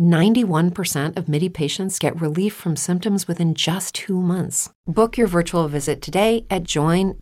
91% of MIDI patients get relief from symptoms within just two months. Book your virtual visit today at joinmidi.com.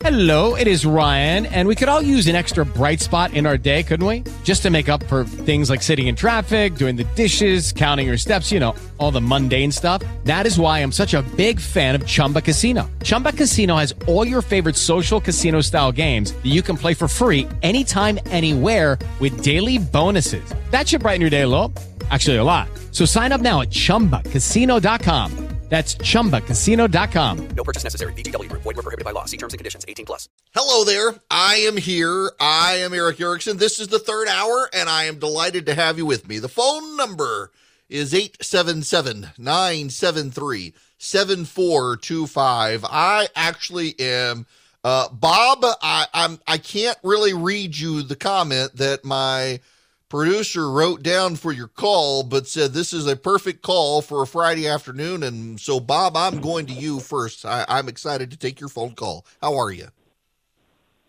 Hello, it is Ryan, and we could all use an extra bright spot in our day, couldn't we? Just to make up for things like sitting in traffic, doing the dishes, counting your steps, you know, all the mundane stuff. That is why I'm such a big fan of Chumba Casino. Chumba Casino has all your favorite social casino style games that you can play for free anytime, anywhere with daily bonuses. That should brighten your day a little. Actually, a lot. So sign up now at chumbacasino.com. That's chumbacasino.com. No purchase necessary. VGW Group. Void were prohibited by law. See terms and conditions. 18 plus. Hello there. I am here. I am Erick Erickson. This is the third hour, and I am delighted to have you with me. The phone number is 877 973 7425. I actually am. Uh, Bob, I, I'm I can't really read you the comment that my producer wrote down for your call, but said this is a perfect call for a Friday afternoon. And so, Bob, I'm going to you first. I, I'm excited to take your phone call. How are you?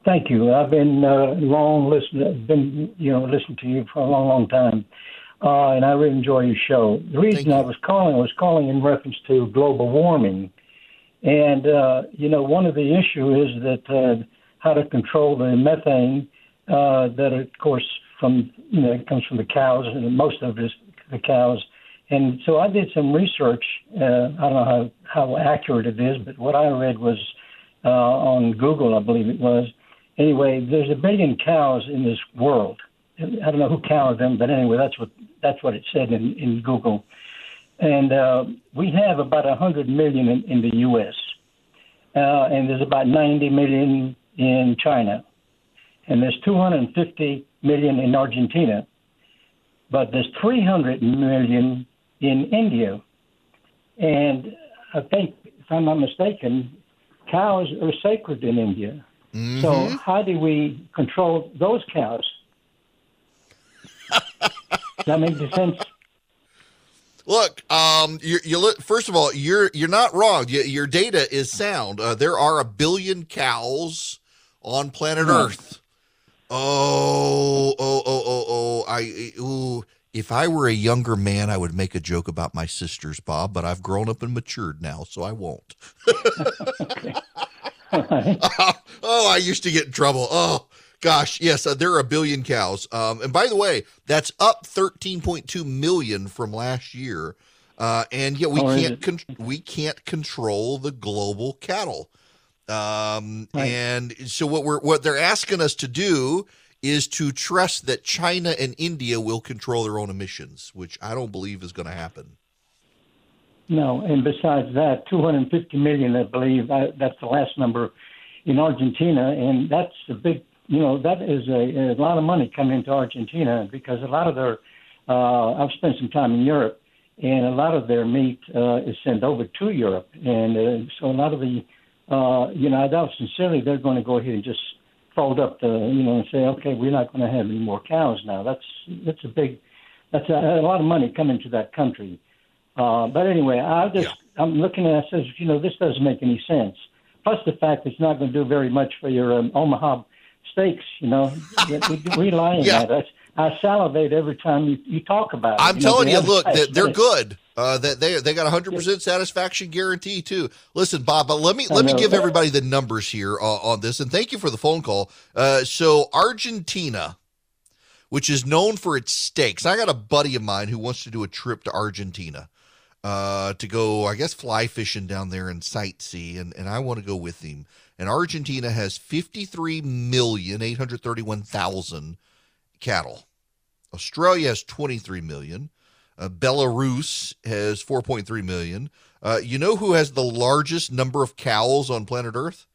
Thank you. I've been uh, long listening. Been you know listening to you for a long, long time, uh, and I really enjoy your show. The reason I was calling was calling in reference to global warming, and uh, you know one of the issue is that uh, how to control the methane uh, that, of course, from you know it comes from the cows, and most of it is the cows. And so I did some research. Uh, I don't know how, how accurate it is, but what I read was uh, on Google, I believe it was. Anyway, there's a billion cows in this world. I don't know who counted them, but anyway, that's what that's what it said in, in Google. And uh, we have about 100 million in, in the U.S. Uh, and there's about 90 million in China, and there's 250 million in Argentina, but there's 300 million in India. And I think, if I'm not mistaken, cows are sacred in India. Mm-hmm. So how do we control those cows? Does that make sense? Look, um, you, you look. First of all, you're you're not wrong. You, your data is sound. Uh, there are a billion cows on planet Earth. Oh, oh, oh, oh, oh! I ooh. If I were a younger man, I would make a joke about my sisters, Bob. But I've grown up and matured now, so I won't. oh, I used to get in trouble. Oh, gosh, yes, uh, there are a billion cows. Um, and by the way, that's up 13.2 million from last year. Uh, and yet we Oh, can't con- we can't control the global cattle. Um, Right. and so what we're what they're asking us to do is to trust that China and India will control their own emissions, which I don't believe is going to happen. No, and besides that, 250 million, I believe, I, that's the last number in Argentina, and that's a big, you know, that is a, a lot of money coming into Argentina because a lot of their, uh, I've spent some time in Europe, and a lot of their meat uh, is sent over to Europe, and uh, so a lot of the, uh, you know, I doubt sincerely they're going to go ahead and just fold up the, you know, and say, okay, we're not going to have any more cows now. That's that's a big, that's a, a lot of money coming to that country. Uh, but anyway, I just I'm looking at it, I says, you know, this doesn't make any sense. Plus the fact it's not going to do very much for your um, Omaha steaks. You know, we, we rely on Yeah. that. I, I salivate every time you, you talk about it. I'm know, telling the you, look, that they're good. Uh, that they they got a hundred percent satisfaction guarantee too. Listen, Bob, but let me let me give everybody the numbers here uh, on this, and thank you for the phone call. Uh, so Argentina, which is known for its steaks, I got a buddy of mine who wants to do a trip to Argentina uh, to go, I guess, fly fishing down there and sightsee, and and I want to go with him. And Argentina has fifty three million eight hundred thirty one thousand cattle. Australia has 23 million. Uh, Belarus has 4.3 million. Uh, you know who has the largest number of cows on planet Earth?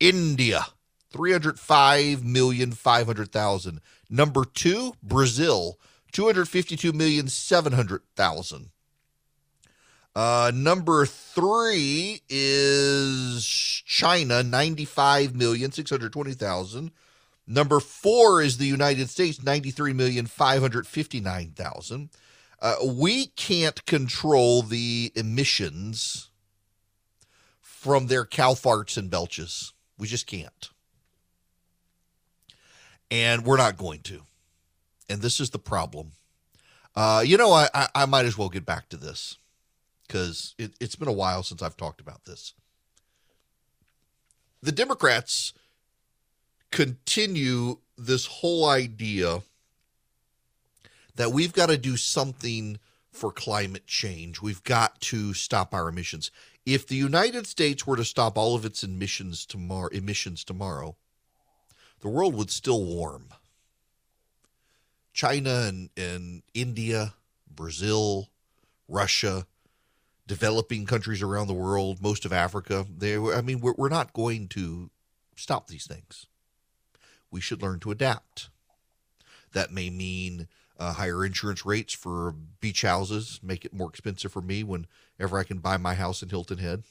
India, 305,500,000. Number two, Brazil, 252,700,000. Uh, number three is China, 95 million, 620,000. Number four is the United States, 93 million, 559,000. Uh, we can't control the emissions from their cow farts and belches. We just can't. And we're not going to. And this is the problem. Uh, you know, I, I, I might as well get back to this because it, it's been a while since I've talked about this. The Democrats continue this whole idea that we've got to do something for climate change. We've got to stop our emissions. If the United States were to stop all of its emissions tomorrow, emissions tomorrow, the world would still warm. China and, and India, Brazil, Russia, developing countries around the world, most of Africa, they I mean we're, we're not going to stop these things. We should learn to adapt. That may mean uh, higher insurance rates for beach houses, make it more expensive for me whenever I can buy my house in Hilton Head.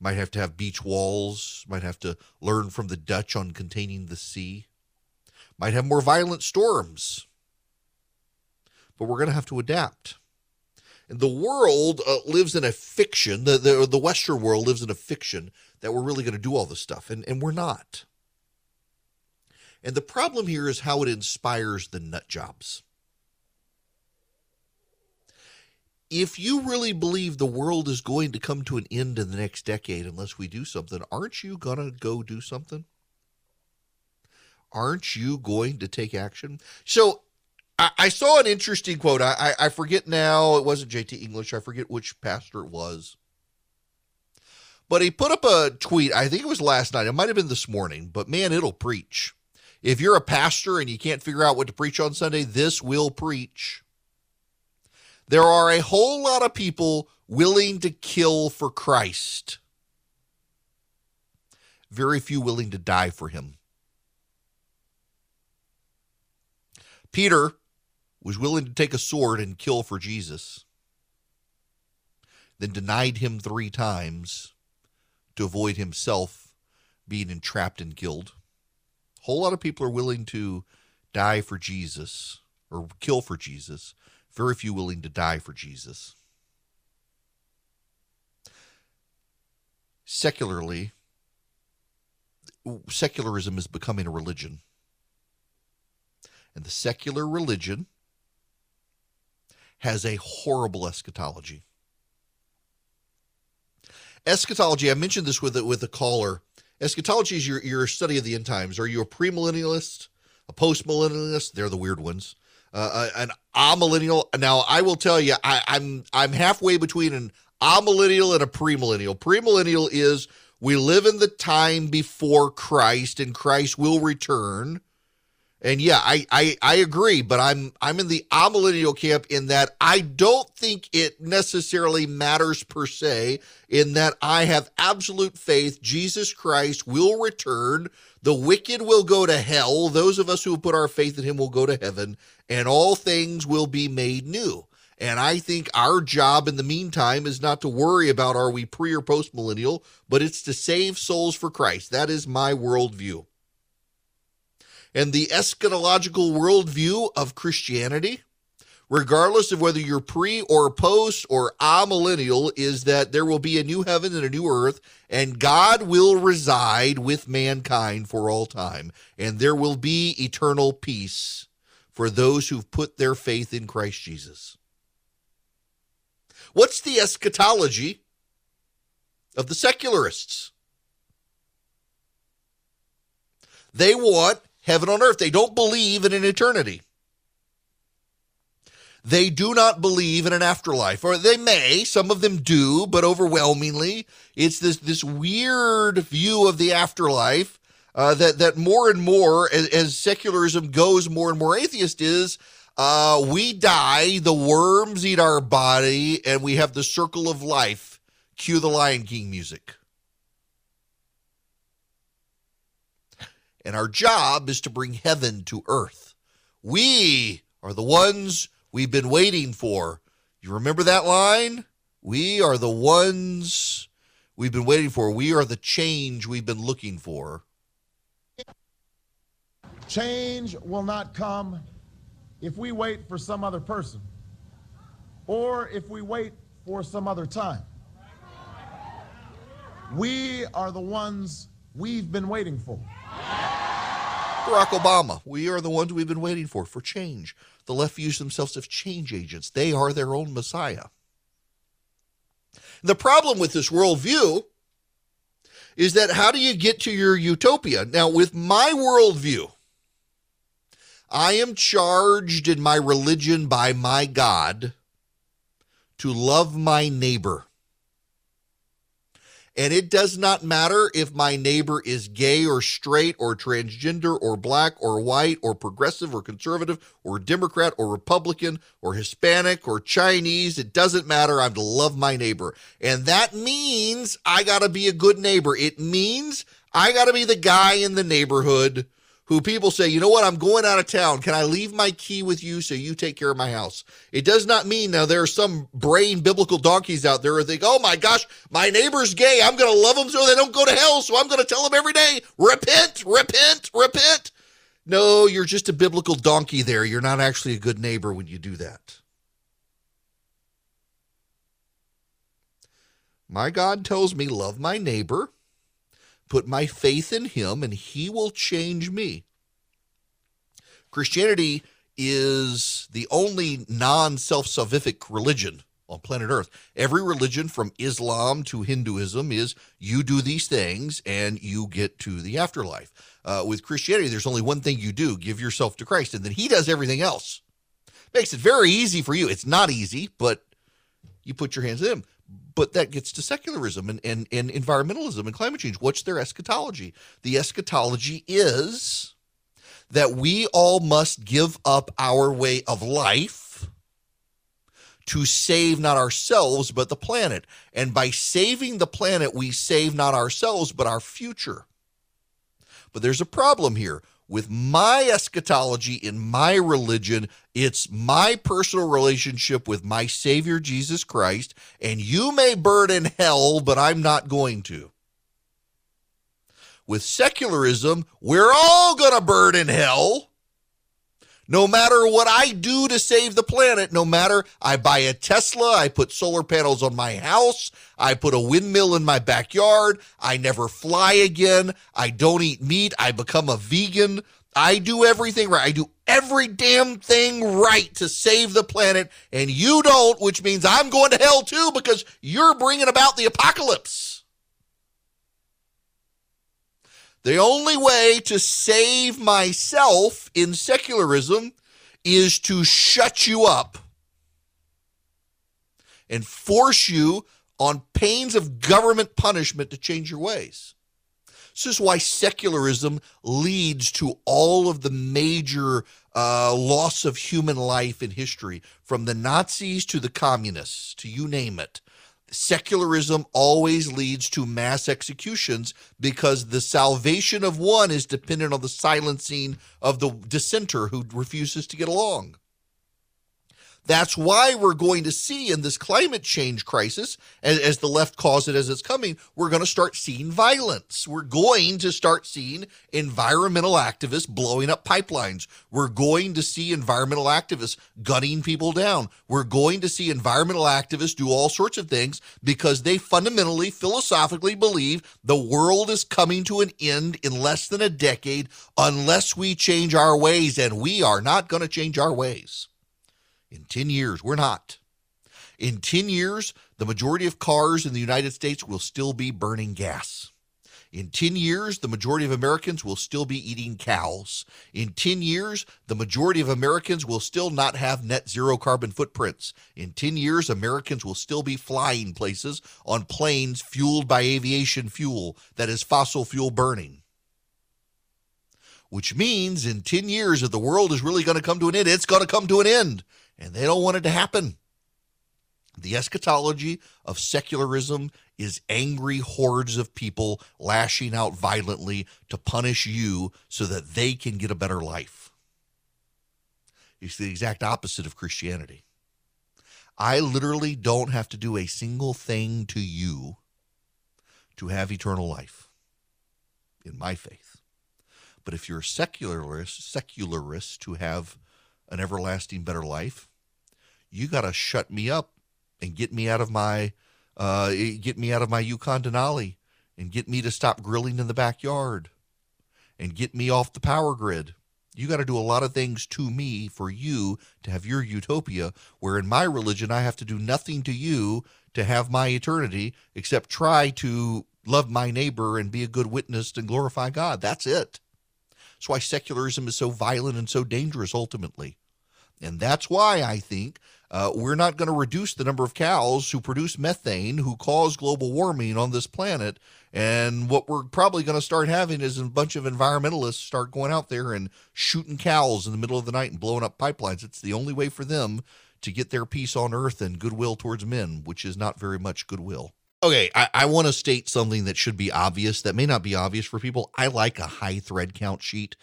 Might have to have beach walls, might have to learn from the Dutch on containing the sea, might have more violent storms. But we're going to have to adapt. And the world uh, lives in a fiction, the, the, the Western world lives in a fiction that we're really going to do all this stuff, and, and we're not. And the problem here is how it inspires the nut jobs. If you really believe the world is going to come to an end in the next decade unless we do something, aren't you going to go do something? Aren't you going to take action? So I, I saw an interesting quote. I, I, I forget now. It wasn't JT English. I forget which pastor it was. But he put up a tweet. I think it was last night. It might have been this morning. But man, it'll preach. If you're a pastor and you can't figure out what to preach on Sunday, this will preach. There are a whole lot of people willing to kill for Christ, very few willing to die for him. Peter was willing to take a sword and kill for Jesus, then denied him three times to avoid himself being entrapped and killed. Whole lot of people are willing to die for Jesus or kill for Jesus, very few willing to die for Jesus. Secularly, secularism is becoming a religion. And the secular religion has a horrible eschatology. Eschatology, I mentioned this with a, with a caller. Eschatology is your, your study of the end times. Are you a premillennialist, a postmillennialist? They're the weird ones. Uh, an amillennial. Now, I will tell you, I, I'm I'm halfway between an amillennial and a premillennial. Premillennial is we live in the time before Christ, and Christ will return. And yeah, I, I, I agree, but I'm I'm in the amillennial camp in that I don't think it necessarily matters per se, in that I have absolute faith Jesus Christ will return, the wicked will go to hell, those of us who have put our faith in him will go to heaven, and all things will be made new. And I think our job in the meantime is not to worry about are we pre or post millennial, but it's to save souls for Christ. That is my worldview. And the eschatological worldview of Christianity, regardless of whether you're pre or post or amillennial, is that there will be a new heaven and a new earth, and God will reside with mankind for all time, and there will be eternal peace for those who've put their faith in Christ Jesus. What's the eschatology of the secularists? They want heaven on earth. They don't believe in an eternity. They do not believe in an afterlife, or they may. Some of them do, but overwhelmingly, it's this this weird view of the afterlife uh, that that more and more, as, as, secularism goes more and more atheist, is uh, we die, the worms eat our body, and we have the circle of life. Cue the Lion King music. And our job is to bring heaven to earth. We are the ones we've been waiting for. You remember that line? We are the ones we've been waiting for. We are the change we've been looking for. Change will not come if we wait for some other person or if we wait for some other time. We are the ones we've been waiting for. Barack Obama, we are the ones we've been waiting for, for change. The left views themselves as change agents. They are their own messiah. The problem with this worldview is that how do you get to your utopia? Now, with my worldview, I am charged in my religion by my God to love my neighbor. And it does not matter if my neighbor is gay or straight or transgender or black or white or progressive or conservative or Democrat or Republican or Hispanic or Chinese. It doesn't matter. I'm to love my neighbor. And that means I got to be a good neighbor. It means I got to be the guy in the neighborhood who people say, you know what, I'm going out of town. Can I leave my key with you so you take care of my house? It does not mean now there are some brain biblical donkeys out there who think, oh my gosh, my neighbor's gay. I'm going to love them so they don't go to hell. So I'm going to tell them every day, repent, repent, repent. No, you're just a biblical donkey there. You're not actually a good neighbor when you do that. My God tells me, love my neighbor put my faith in him and he will change me. Christianity is the only non self salvific religion on planet Earth. Every religion from Islam to Hinduism is you do these things and you get to the afterlife. Uh, with Christianity, there's only one thing you do give yourself to Christ, and then He does everything else. Makes it very easy for you. It's not easy, but you put your hands in Him but that gets to secularism and, and, and environmentalism and climate change. What's their eschatology? The eschatology is that we all must give up our way of life to save not ourselves, but the planet. And by saving the planet, we save not ourselves, but our future. But there's a problem here with my eschatology in my religion, it's my personal relationship with my Savior Jesus Christ, and you may burn in hell, but I'm not going to. With secularism, we're all going to burn in hell, no matter what I do to save the planet, no matter I buy a Tesla, I put solar panels on my house, I put a windmill in my backyard, I never fly again, I don't eat meat, I become a vegan, I do everything right. I do every damn thing right to save the planet, and you don't, which means I'm going to hell too because you're bringing about the apocalypse. The only way to save myself in secularism is to shut you up and force you on pains of government punishment to change your ways. This is why secularism leads to all of the major uh, loss of human life in history, from the Nazis to the communists, to you name it secularism always leads to mass executions because the salvation of one is dependent on the silencing of the dissenter who refuses to get along. That's why we're going to see in this climate change crisis, as, as, the left calls it as it's coming, we're going to start seeing violence. We're going to start seeing environmental activists blowing up pipelines. We're going to see environmental activists gunning people down. We're going to see environmental activists do all sorts of things because they fundamentally, philosophically believe the world is coming to an end in less than a decade unless we change our ways, and we are not going to change our ways. In 10 years, we're not. In 10 years, the majority of cars in the United States will still be burning gas. In 10 years, the majority of Americans will still be eating cows. In 10 years, the majority of Americans will still not have net zero carbon footprints. In 10 years, Americans will still be flying places on planes fueled by aviation fuel that is fossil fuel burning. Which means in 10 years, if the world is really going to come to an end, it's going to come to an end and they don't want it to happen. The eschatology of secularism is angry hordes of people lashing out violently to punish you so that they can get a better life. It's the exact opposite of Christianity. I literally don't have to do a single thing to you to have eternal life in my faith. But if you're a secularist, secularist to have an everlasting better life, you got to shut me up and get me out of my uh, get me out of my Yukon Denali and get me to stop grilling in the backyard and get me off the power grid. You got to do a lot of things to me for you to have your utopia, where in my religion, I have to do nothing to you to have my eternity except try to love my neighbor and be a good witness and glorify God. That's it. That's why secularism is so violent and so dangerous ultimately. And that's why I think uh, we're not going to reduce the number of cows who produce methane, who cause global warming on this planet. And what we're probably going to start having is a bunch of environmentalists start going out there and shooting cows in the middle of the night and blowing up pipelines. It's the only way for them to get their peace on earth and goodwill towards men, which is not very much goodwill. Okay, I, I want to state something that should be obvious that may not be obvious for people. I like a high thread count sheet.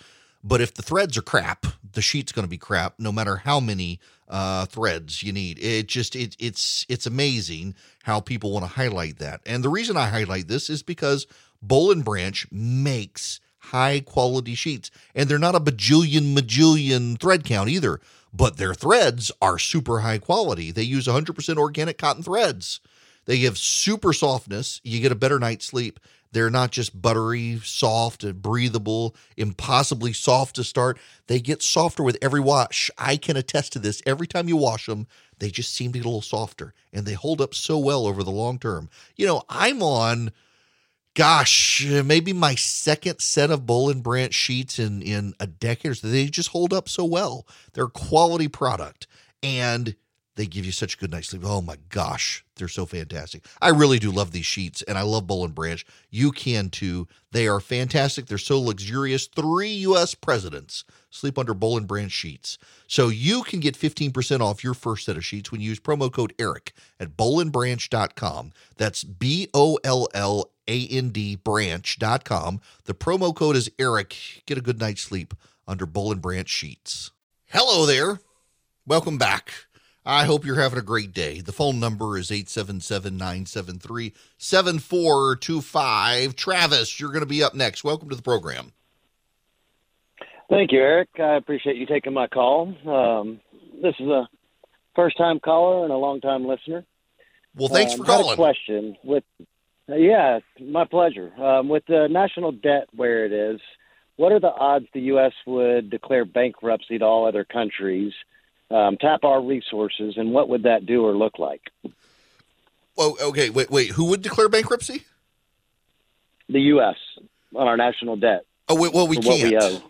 But if the threads are crap, the sheet's going to be crap, no matter how many uh, threads you need. It just it it's it's amazing how people want to highlight that. And the reason I highlight this is because Boll and Branch makes high quality sheets, and they're not a bajillion majillion thread count either. But their threads are super high quality. They use 100% organic cotton threads. They give super softness. You get a better night's sleep. They're not just buttery, soft, and breathable, impossibly soft to start. They get softer with every wash. I can attest to this. Every time you wash them, they just seem to get a little softer and they hold up so well over the long term. You know, I'm on gosh, maybe my second set of Boll and Branch sheets in in a decade or so. They just hold up so well. They're a quality product. And they give you such a good night's sleep. Oh my gosh, they're so fantastic. I really do love these sheets and I love Boll and Branch. You can too. They are fantastic. They're so luxurious. Three US presidents sleep under Boll and Branch sheets. So you can get 15% off your first set of sheets when you use promo code ERIC at bollandbranch.com. That's B O L L A N D branch.com. The promo code is ERIC. Get a good night's sleep under Boll and Branch sheets. Hello there. Welcome back. I hope you're having a great day. The phone number is 877 973 7425. Travis, you're going to be up next. Welcome to the program. Thank you, Erick. I appreciate you taking my call. Um, this is a first time caller and a long time listener. Well, thanks um, for calling. question with, uh, yeah, my pleasure. Um, with the national debt where it is, what are the odds the U.S. would declare bankruptcy to all other countries? Um, tap our resources, and what would that do or look like? Well, okay, wait, wait. Who would declare bankruptcy? The U.S. on our national debt. Oh, wait, well, we can't.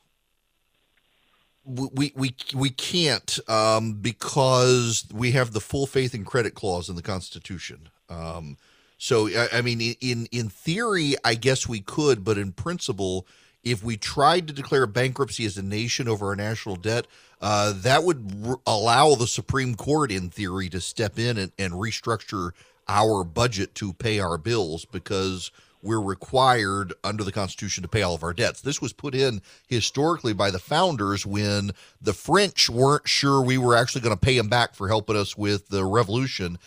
We, we we we can't um, because we have the full faith and credit clause in the Constitution. Um, so I, I mean, in in theory, I guess we could, but in principle, if we tried to declare bankruptcy as a nation over our national debt, uh, that would r- allow the Supreme Court, in theory, to step in and, and restructure our budget to pay our bills because we're required under the Constitution to pay all of our debts. This was put in historically by the founders when the French weren't sure we were actually going to pay them back for helping us with the revolution.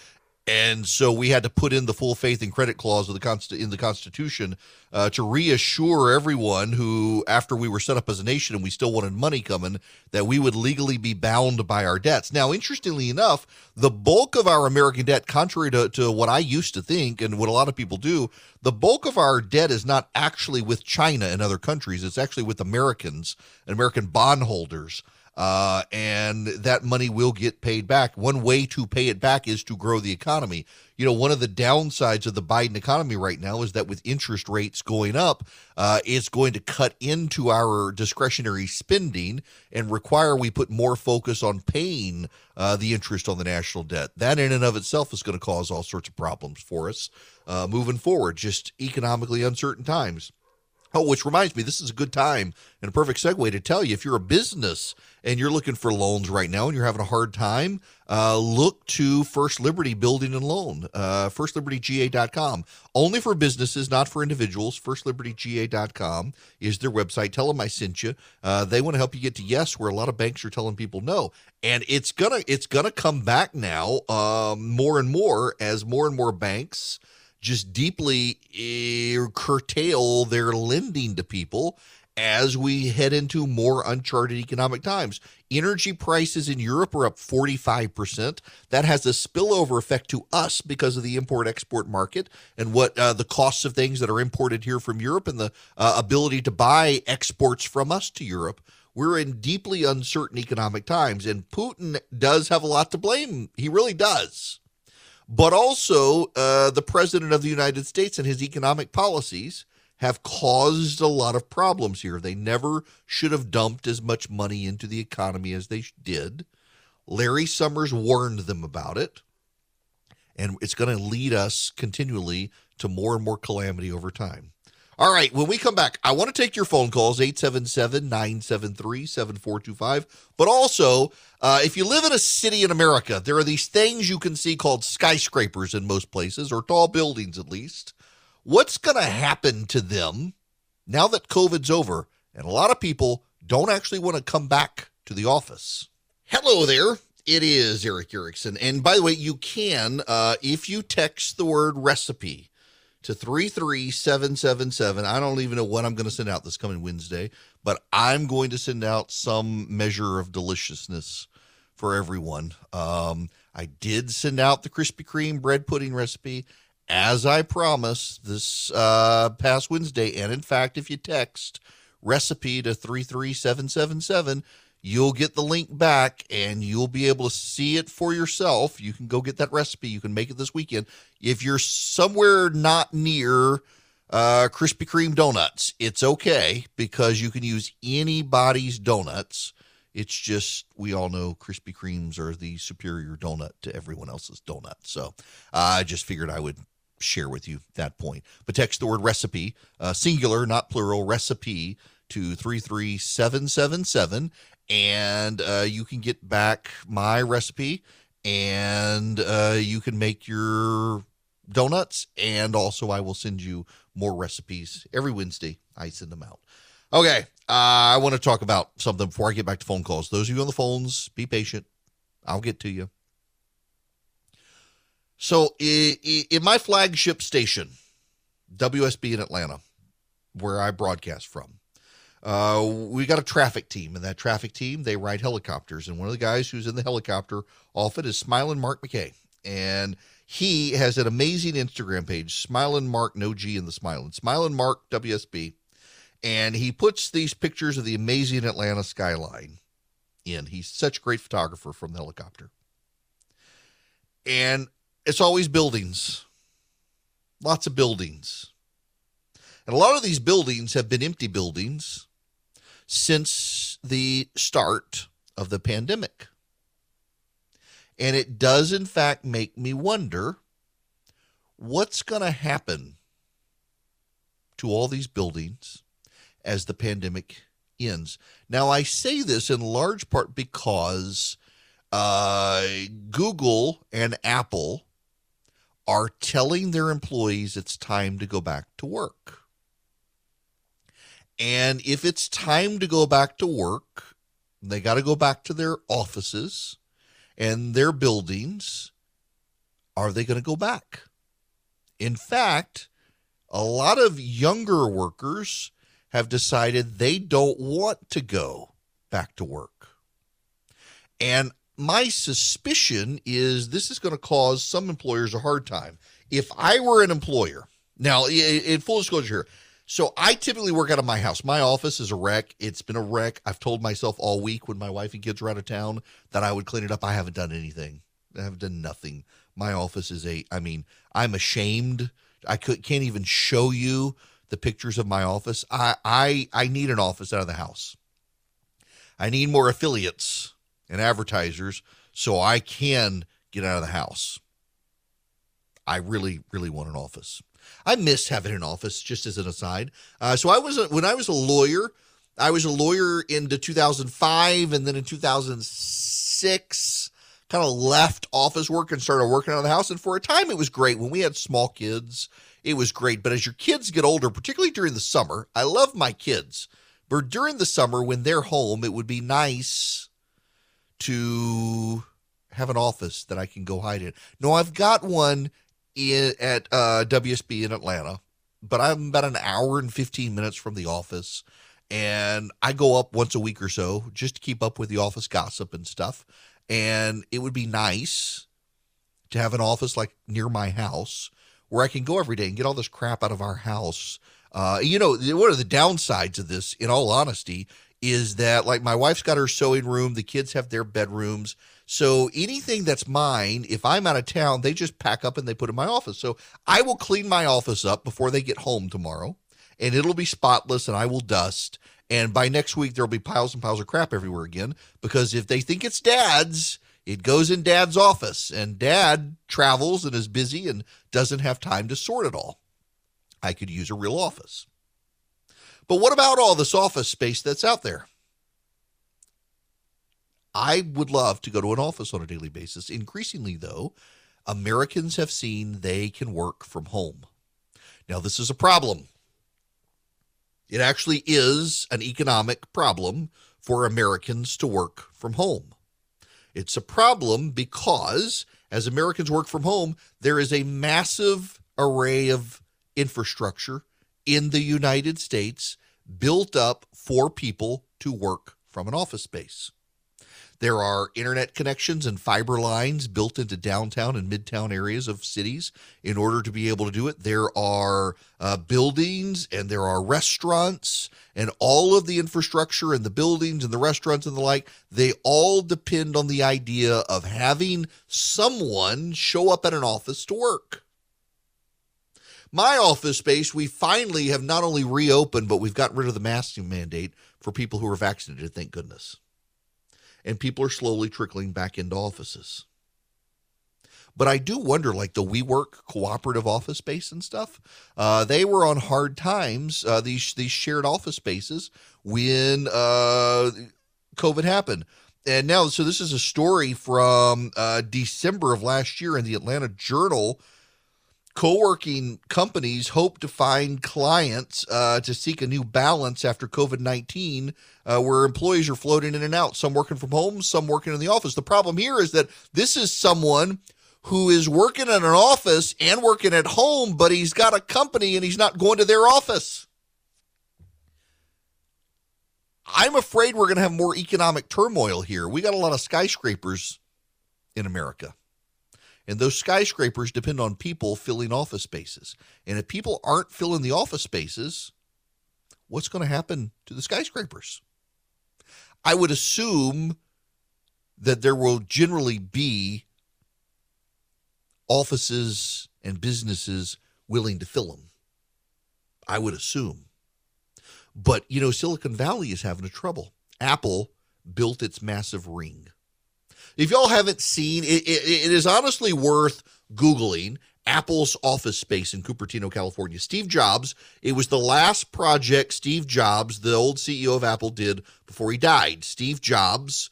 And so we had to put in the full faith and credit clause of the const- in the Constitution uh, to reassure everyone who, after we were set up as a nation and we still wanted money coming, that we would legally be bound by our debts. Now, interestingly enough, the bulk of our American debt, contrary to, to what I used to think and what a lot of people do, the bulk of our debt is not actually with China and other countries. It's actually with Americans and American bondholders uh, and that money will get paid back. One way to pay it back is to grow the economy. You know, one of the downsides of the Biden economy right now is that with interest rates going up, uh, it's going to cut into our discretionary spending and require we put more focus on paying uh, the interest on the national debt. That in and of itself is going to cause all sorts of problems for us uh, moving forward, just economically uncertain times. Oh, which reminds me, this is a good time and a perfect segue to tell you if you're a business and you're looking for loans right now and you're having a hard time, uh, look to First Liberty Building and Loan, uh, firstlibertyga.com. Only for businesses, not for individuals. Firstlibertyga.com is their website. Tell them I sent you. Uh, they want to help you get to yes, where a lot of banks are telling people no, and it's gonna it's gonna come back now um, more and more as more and more banks just deeply uh, curtail their lending to people as we head into more uncharted economic times. Energy prices in Europe are up 45%. That has a spillover effect to us because of the import export market and what uh, the costs of things that are imported here from Europe and the uh, ability to buy exports from us to Europe. We're in deeply uncertain economic times, and Putin does have a lot to blame. He really does but also uh, the president of the United States and his economic policies have caused a lot of problems here. They never should have dumped as much money into the economy as they did. Larry Summers warned them about it, and it's going to lead us continually to more and more calamity over time. All right, when we come back, I want to take your phone calls 877 973 7425. But also, uh, if you live in a city in America, there are these things you can see called skyscrapers in most places, or tall buildings at least. What's going to happen to them now that COVID's over? And a lot of people don't actually want to come back to the office. Hello there. It is Erick Erickson. And by the way, you can, uh, if you text the word recipe, to 33777. I don't even know what I'm going to send out this coming Wednesday, but I'm going to send out some measure of deliciousness for everyone. Um, I did send out the Krispy Kreme bread pudding recipe as I promised this uh, past Wednesday. And in fact, if you text recipe to 33777, you'll get the link back and you'll be able to see it for yourself. You can go get that recipe. You can make it this weekend. If you're somewhere not near uh, Krispy Kreme donuts, it's okay because you can use anybody's donuts. It's just we all know Krispy Kremes are the superior donut to everyone else's donut. So uh, I just figured I would share with you that point. But text the word recipe, uh, singular, not plural, recipe to 33777 and uh, you can get back my recipe and uh, you can make your donuts and also i will send you more recipes every wednesday i send them out. Okay uh, i want to talk about something before i get back to phone calls. Those of you on the phones be patient. I'll get to you. So in my flagship station wsb in atlanta where i broadcast from uh, we got a traffic team, and that traffic team they ride helicopters. And one of the guys who's in the helicopter often is Smiling Mark McKay, and he has an amazing Instagram page, Smiling Mark, no G in the Smiling, Smiling Mark WSB, and he puts these pictures of the amazing Atlanta skyline in. He's such a great photographer from the helicopter, and it's always buildings, lots of buildings. And a lot of these buildings have been empty buildings since the start of the pandemic. And it does, in fact, make me wonder what's going to happen to all these buildings as the pandemic ends. Now, I say this in large part because uh, Google and Apple are telling their employees it's time to go back to work. And if it's time to go back to work, they got to go back to their offices and their buildings. Are they going to go back? In fact, a lot of younger workers have decided they don't want to go back to work. And my suspicion is this is going to cause some employers a hard time. If I were an employer, now in full disclosure here, so I typically work out of my house. My office is a wreck. It's been a wreck. I've told myself all week when my wife and kids are out of town that I would clean it up. I haven't done anything. I haven't done nothing. My office is a I mean, I'm ashamed. I could can't even show you the pictures of my office. I I I need an office out of the house. I need more affiliates and advertisers so I can get out of the house. I really really want an office. I miss having an office. Just as an aside, uh, so I was a, when I was a lawyer. I was a lawyer into 2005, and then in 2006, kind of left office work and started working on the house. And for a time, it was great. When we had small kids, it was great. But as your kids get older, particularly during the summer, I love my kids. But during the summer, when they're home, it would be nice to have an office that I can go hide in. No, I've got one at uh, WSB in Atlanta, but I'm about an hour and 15 minutes from the office. And I go up once a week or so just to keep up with the office gossip and stuff. And it would be nice to have an office like near my house where I can go every day and get all this crap out of our house. Uh, you know, one of the downsides of this, in all honesty, is that like my wife's got her sewing room, the kids have their bedrooms. So anything that's mine, if I'm out of town, they just pack up and they put in my office. So I will clean my office up before they get home tomorrow, and it'll be spotless and I will dust. And by next week, there'll be piles and piles of crap everywhere again because if they think it's dad's, it goes in dad's office, and dad travels and is busy and doesn't have time to sort it all. I could use a real office. But what about all this office space that's out there? I would love to go to an office on a daily basis. Increasingly, though, Americans have seen they can work from home. Now, this is a problem. It actually is an economic problem for Americans to work from home. It's a problem because as Americans work from home, there is a massive array of infrastructure in the United States built up for people to work from an office space. There are internet connections and fiber lines built into downtown and midtown areas of cities in order to be able to do it. There are uh, buildings and there are restaurants and all of the infrastructure and the buildings and the restaurants and the like, they all depend on the idea of having someone show up at an office to work. My office space, we finally have not only reopened, but we've gotten rid of the masking mandate for people who are vaccinated, thank goodness and people are slowly trickling back into offices. But I do wonder, like the WeWork cooperative office space and stuff, uh, they were on hard times. Uh, these these shared office spaces when uh, COVID happened, and now so this is a story from uh, December of last year in the Atlanta Journal co-working companies hope to find clients uh, to seek a new balance after covid-19 uh, where employees are floating in and out some working from home some working in the office. The problem here is that this is someone who is working in an office and working at home but he's got a company and he's not going to their office. I'm afraid we're going to have more economic turmoil here. We got a lot of skyscrapers in america and those skyscrapers depend on people filling office spaces. And if people aren't filling the office spaces, what's going to happen to the skyscrapers? I would assume that there will generally be offices and businesses willing to fill them. I would assume. But, you know, Silicon Valley is having a trouble. Apple built its massive ring. If y'all haven't seen it, it, it is honestly worth Googling Apple's office space in Cupertino, California. Steve Jobs, it was the last project Steve Jobs, the old CEO of Apple, did before he died. Steve Jobs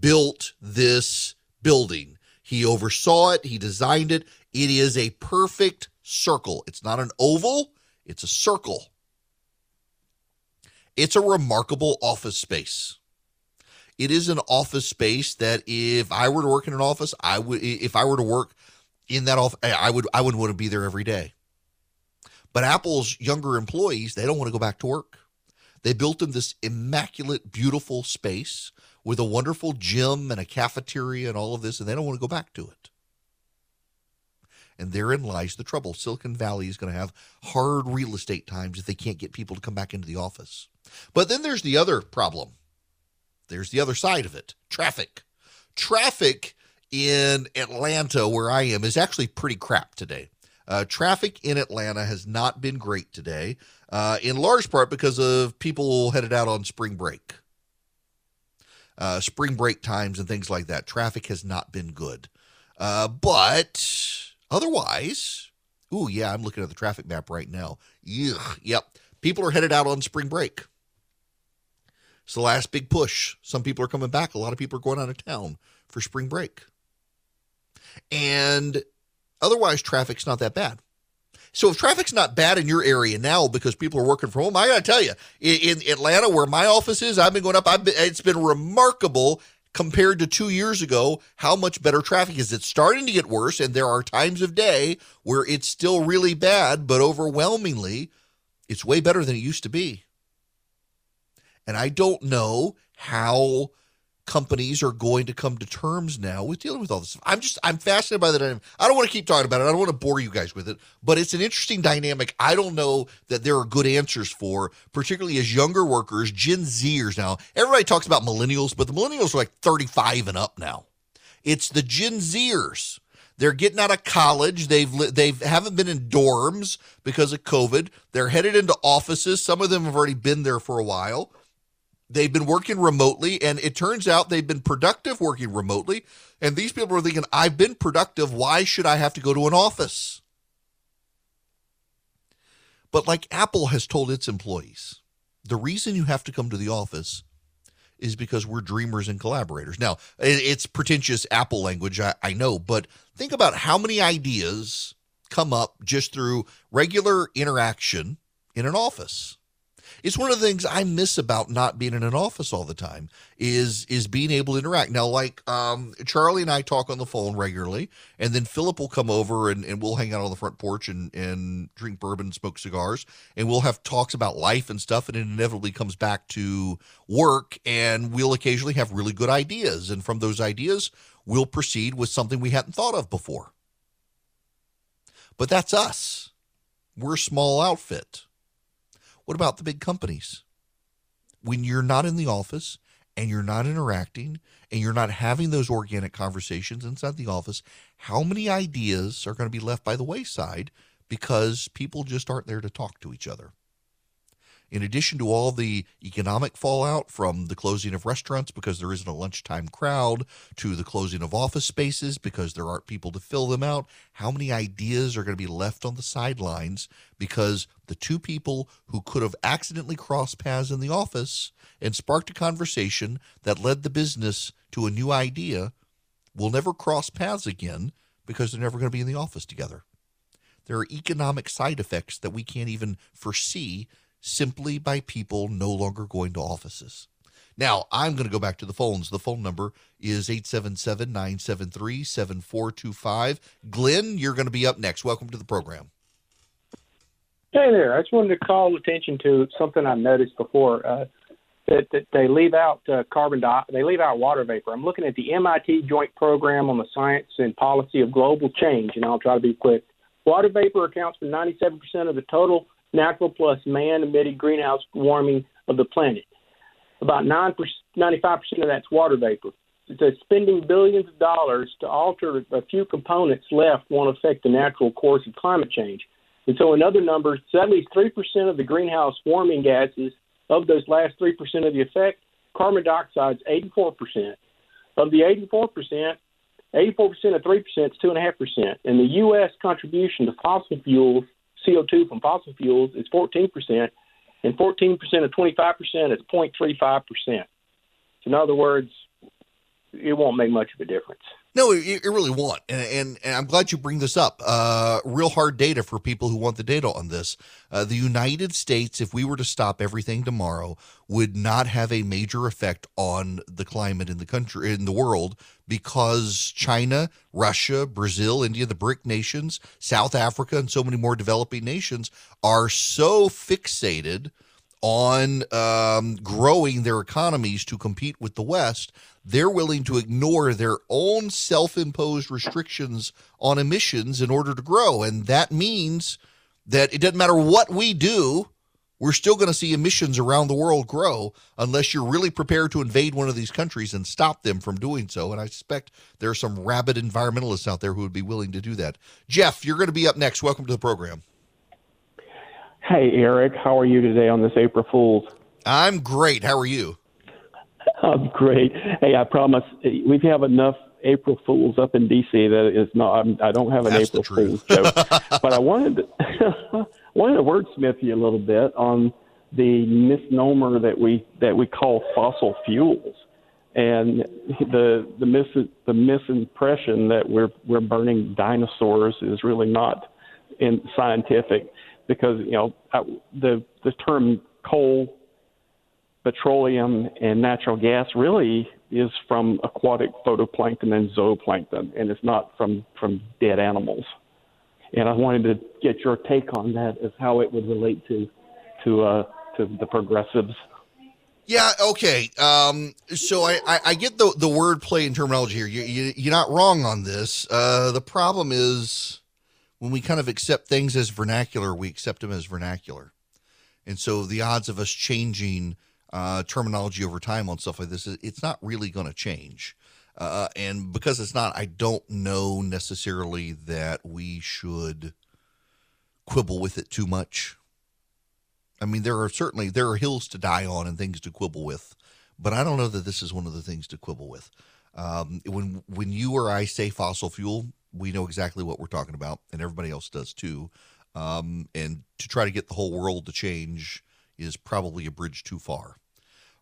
built this building. He oversaw it, he designed it. It is a perfect circle. It's not an oval, it's a circle. It's a remarkable office space it is an office space that if I were to work in an office, I would if I were to work in that office, I would I wouldn't want to be there every day. But Apple's younger employees, they don't want to go back to work. They built them this immaculate, beautiful space with a wonderful gym and a cafeteria and all of this, and they don't want to go back to it. And therein lies the trouble. Silicon Valley is going to have hard real estate times if they can't get people to come back into the office. But then there's the other problem there's the other side of it traffic. Traffic in Atlanta, where I am, is actually pretty crap today. Uh, traffic in Atlanta has not been great today, uh, in large part because of people headed out on spring break. Uh, spring break times and things like that. Traffic has not been good. Uh, but otherwise, Ooh, yeah, I'm looking at the traffic map right now. Yuck, yep. People are headed out on spring break. It's the last big push. Some people are coming back. A lot of people are going out of town for spring break. And otherwise, traffic's not that bad. So if traffic's not bad in your area now because people are working from home, I got to tell you, in, in, Atlanta where my office is, I've been going up. I've been, it's been remarkable compared to two years ago how much better traffic is. It's starting to get worse, and there are times of day where it's still really bad, but overwhelmingly, it's way better than it used to be. And I don't know how companies are going to come to terms now with dealing with all this. I'm just I'm fascinated by that. I don't want to keep talking about it. I don't want to bore you guys with it, but it's an interesting dynamic. I don't know that there are good answers for, particularly as younger workers, Gen Zers now. Everybody talks about millennials, but the millennials are like 35 and up now. It's the Gen Zers. They're getting out of college. They've they've haven't been in dorms because of COVID. They're headed into offices. Some of them have already been there for a while They've been working remotely, and it turns out they've been productive working remotely. And these people are thinking, I've been productive. Why should I have to go to an office? But like Apple has told its employees, the reason you have to come to the office is because we're dreamers and collaborators. Now, it's pretentious Apple language, I, I know, but think about how many ideas come up just through regular interaction in an office it's one of the things I miss about not being in an office all the time is is being able to interact. Now, like um, Charlie and I talk on the phone regularly, and then Philip will come over and, and we'll hang out on the front porch and, and drink bourbon and smoke cigars, and we'll have talks about life and stuff, and it inevitably comes back to work, and we'll occasionally have really good ideas, and from those ideas, we'll proceed with something we hadn't thought of before. But that's us. We're a small outfit. What about the big companies? When you're not in the office and you're not interacting and you're not having those organic conversations inside the office, how many ideas are going to be left by the wayside because people just aren't there to talk to each other? In addition to all the economic fallout from the closing of restaurants because there isn't a lunchtime crowd, to the closing of office spaces because there aren't people to fill them out, how many ideas are going to be left on the sidelines because the two people who could have accidentally crossed paths in the office and sparked a conversation that led the business to a new idea will never cross paths again because they're never going to be in the office together. There are economic side effects that we can't even foresee simply by people no longer going to offices. Now, I'm going to go back to the phones. The phone number is 877 973 7425. Glenn, you're going to be up next. Welcome to the program. Hey there. I just wanted to call attention to something I noticed before. Uh, that, that they leave out uh, carbon dioxide, they leave out water vapor. I'm looking at the MIT Joint Program on the Science and Policy of Global Change, and I'll try to be quick. Water vapor accounts for 97% of the total natural plus man emitted greenhouse warming of the planet. About 9 95% of that's water vapor. So spending billions of dollars to alter a few components left won't affect the natural course of climate change. And so, in other numbers, at least 3% of the greenhouse warming gases, of those last 3% of the effect, carbon dioxide is 84%. Of the 84%, 84% of 3% is 2.5%. And the U.S. contribution to fossil fuels CO2 from fossil fuels is 14%, and 14% of 25% is 0.35%. So in other words, it won't make much of a difference. No, it, really won't. And, and, and, I'm glad you bring this up. Uh, real hard data for people who want the data on this. Uh, the United States, if we were to stop everything tomorrow, would not have a major effect on the climate in the country, in the world, because China, Russia, Brazil, India, the BRIC nations, South Africa, and so many more developing nations are so fixated on um, growing their economies to compete with the West, they're willing to ignore their own self imposed restrictions on emissions in order to grow. And that means that it doesn't matter what we do, we're still going to see emissions around the world grow unless you're really prepared to invade one of these countries and stop them from doing so. And I suspect there are some rabid environmentalists out there who would be willing to do that. Jeff, you're going to be up next. Welcome to the program. Hey, Erick. How are you today on this April Fool's? I'm great. How are you? I'm great. Hey, I promise we have enough April Fools up in D.C. That is not. I'm, I don't have an That's April Fools joke, but I wanted to, wanted to wordsmith you a little bit on the misnomer that we that we call fossil fuels, and the the mis the misimpression that we're we're burning dinosaurs is really not in scientific because you know the the term coal petroleum and natural gas really is from aquatic phytoplankton and zooplankton, and it's not from from dead animals. And I wanted to get your take on that as how it would relate to to uh, to the progressives. Yeah. Okay. Um, so I, I, I, get the the word play and terminology here. You, you, you're not wrong on this. Uh, the problem is when we kind of accept things as vernacular, we accept them as vernacular, and so the odds of us changing uh, terminology over time on stuff like this, it's not really going to change. Uh, and because it's not, I don't know necessarily that we should quibble with it too much. I mean, there are certainly there are hills to die on and things to quibble with, but I don't know that this is one of the things to quibble with. Um, when when you or I say fossil fuel, we know exactly what we're talking about, and everybody else does too. Um, and to try to get the whole world to change is probably a bridge too far.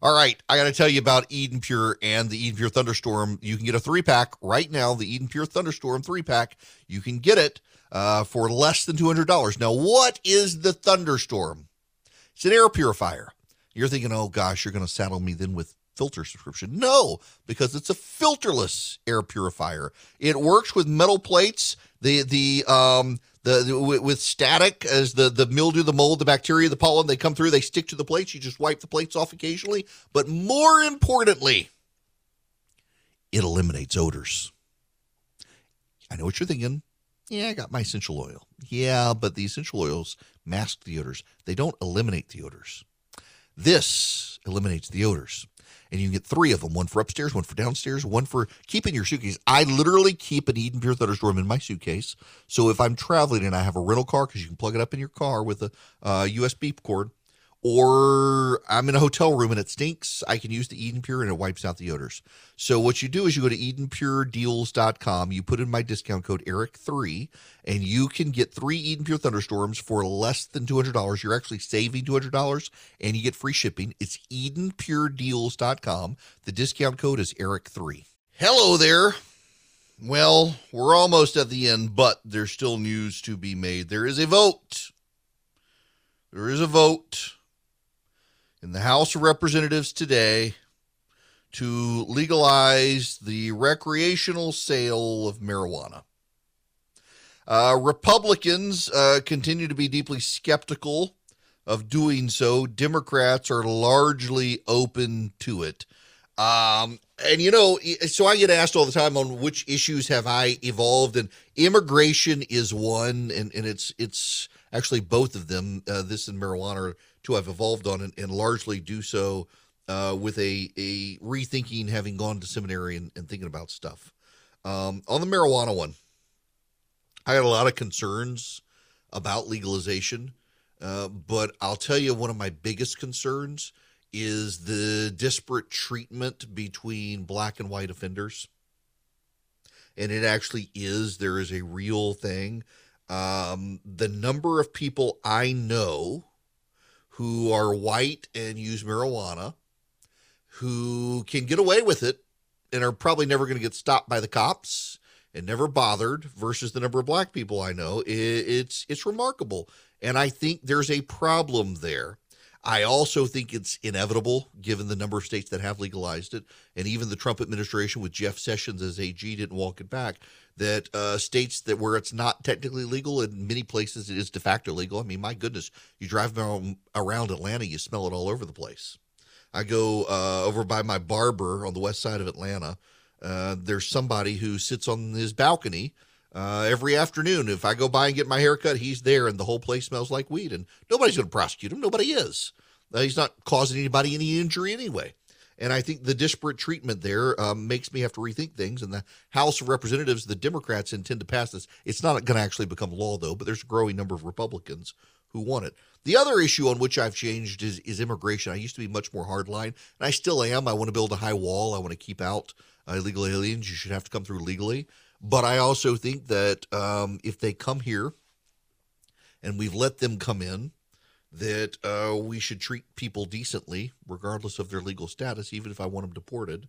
All right, I got to tell you about Eden Pure and the Eden Pure Thunderstorm. You can get a three pack right now, the Eden Pure Thunderstorm three pack. You can get it uh, for less than $200. Now, what is the Thunderstorm? It's an air purifier. You're thinking, oh gosh, you're going to saddle me then with filter subscription. No, because it's a filterless air purifier. It works with metal plates. The the um the, the, with static as the the mildew, the mold, the bacteria, the pollen, they come through, they stick to the plates. You just wipe the plates off occasionally, but more importantly, it eliminates odors. I know what you're thinking. Yeah, I got my essential oil. Yeah, but the essential oils mask the odors. They don't eliminate the odors. This eliminates the odors and you get three of them one for upstairs, one for downstairs, one for keeping your suitcase. I literally keep an Eden Pure Thunderstorm in my suitcase. So if I'm traveling and I have a rental car, because you can plug it up in your car with a uh, USB cord, or I'm in a hotel room and it stinks, I can use the Eden Pure and it wipes out the odors. So what you do is you go to EdenPureDeals.com, you put in my discount code Eric3, and you can get three Eden Pure Thunderstorms for less than $200. You're actually saving $200 and you get free shipping. It's EdenPureDeals.com. The discount code is Eric3. Hello there. Well, we're almost at the end, but there's still news to be made. There is a vote. There is a vote in the House of Representatives today to legalize the recreational sale of marijuana. Uh, Republicans uh, continue to be deeply skeptical of doing so. Democrats are largely open to it. Um, and you know, so I get asked all the time on which issues have I evolved, and immigration is one, and, and it's it's actually both of them, uh, this and marijuana, two I've evolved on and, and largely do so uh, with a, a rethinking, having gone to seminary and, and thinking about stuff. Um, on the marijuana one, I had a lot of concerns about legalization, uh, but I'll tell you one of my biggest concerns is the disparate treatment between black and white offenders. And it actually is, there is a real thing. Um, the number of people I know who are white and use marijuana who can get away with it and are probably never going to get stopped by the cops and never bothered versus the number of black people I know it's it's remarkable and I think there's a problem there I also think it's inevitable, given the number of states that have legalized it, and even the Trump administration with Jeff Sessions as AG didn't walk it back. That uh, states that where it's not technically legal, in many places it is de facto legal. I mean, my goodness, you drive around Atlanta, you smell it all over the place. I go uh, over by my barber on the west side of Atlanta. Uh, there's somebody who sits on his balcony uh, every afternoon. If I go by and get my hair cut, he's there, and the whole place smells like weed. And nobody's going to prosecute him. Nobody is. Uh, he's not causing anybody any injury anyway. And I think the disparate treatment there um, makes me have to rethink things. And the House of Representatives, the Democrats intend to pass this. It's not going to actually become law, though, but there's a growing number of Republicans who want it. The other issue on which I've changed is, is immigration. I used to be much more hardline, and I still am. I want to build a high wall. I want to keep out uh, illegal aliens. You should have to come through legally. But I also think that um, if they come here and we've let them come in, that uh, we should treat people decently, regardless of their legal status, even if I want them deported.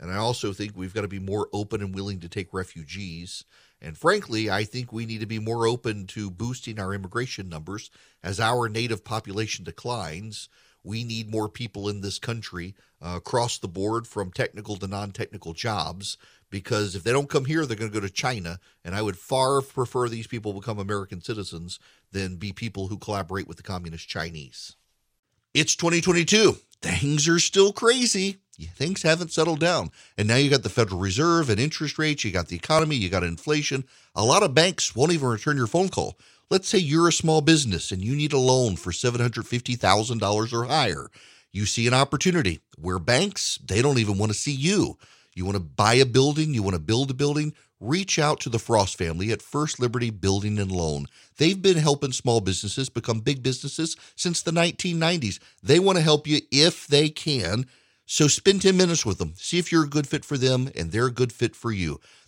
And I also think we've got to be more open and willing to take refugees. And frankly, I think we need to be more open to boosting our immigration numbers as our native population declines. We need more people in this country uh, across the board from technical to non technical jobs because if they don't come here, they're going to go to China. And I would far prefer these people become American citizens than be people who collaborate with the communist Chinese. It's 2022. Things are still crazy. Things haven't settled down. And now you got the Federal Reserve and interest rates, you got the economy, you got inflation. A lot of banks won't even return your phone call. Let's say you're a small business and you need a loan for $750,000 or higher. You see an opportunity where banks, they don't even want to see you. You want to buy a building, you want to build a building, reach out to the Frost family at First Liberty Building and Loan. They've been helping small businesses become big businesses since the 1990s. They want to help you if they can. So spend 10 minutes with them. See if you're a good fit for them and they're a good fit for you.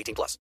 18 plus.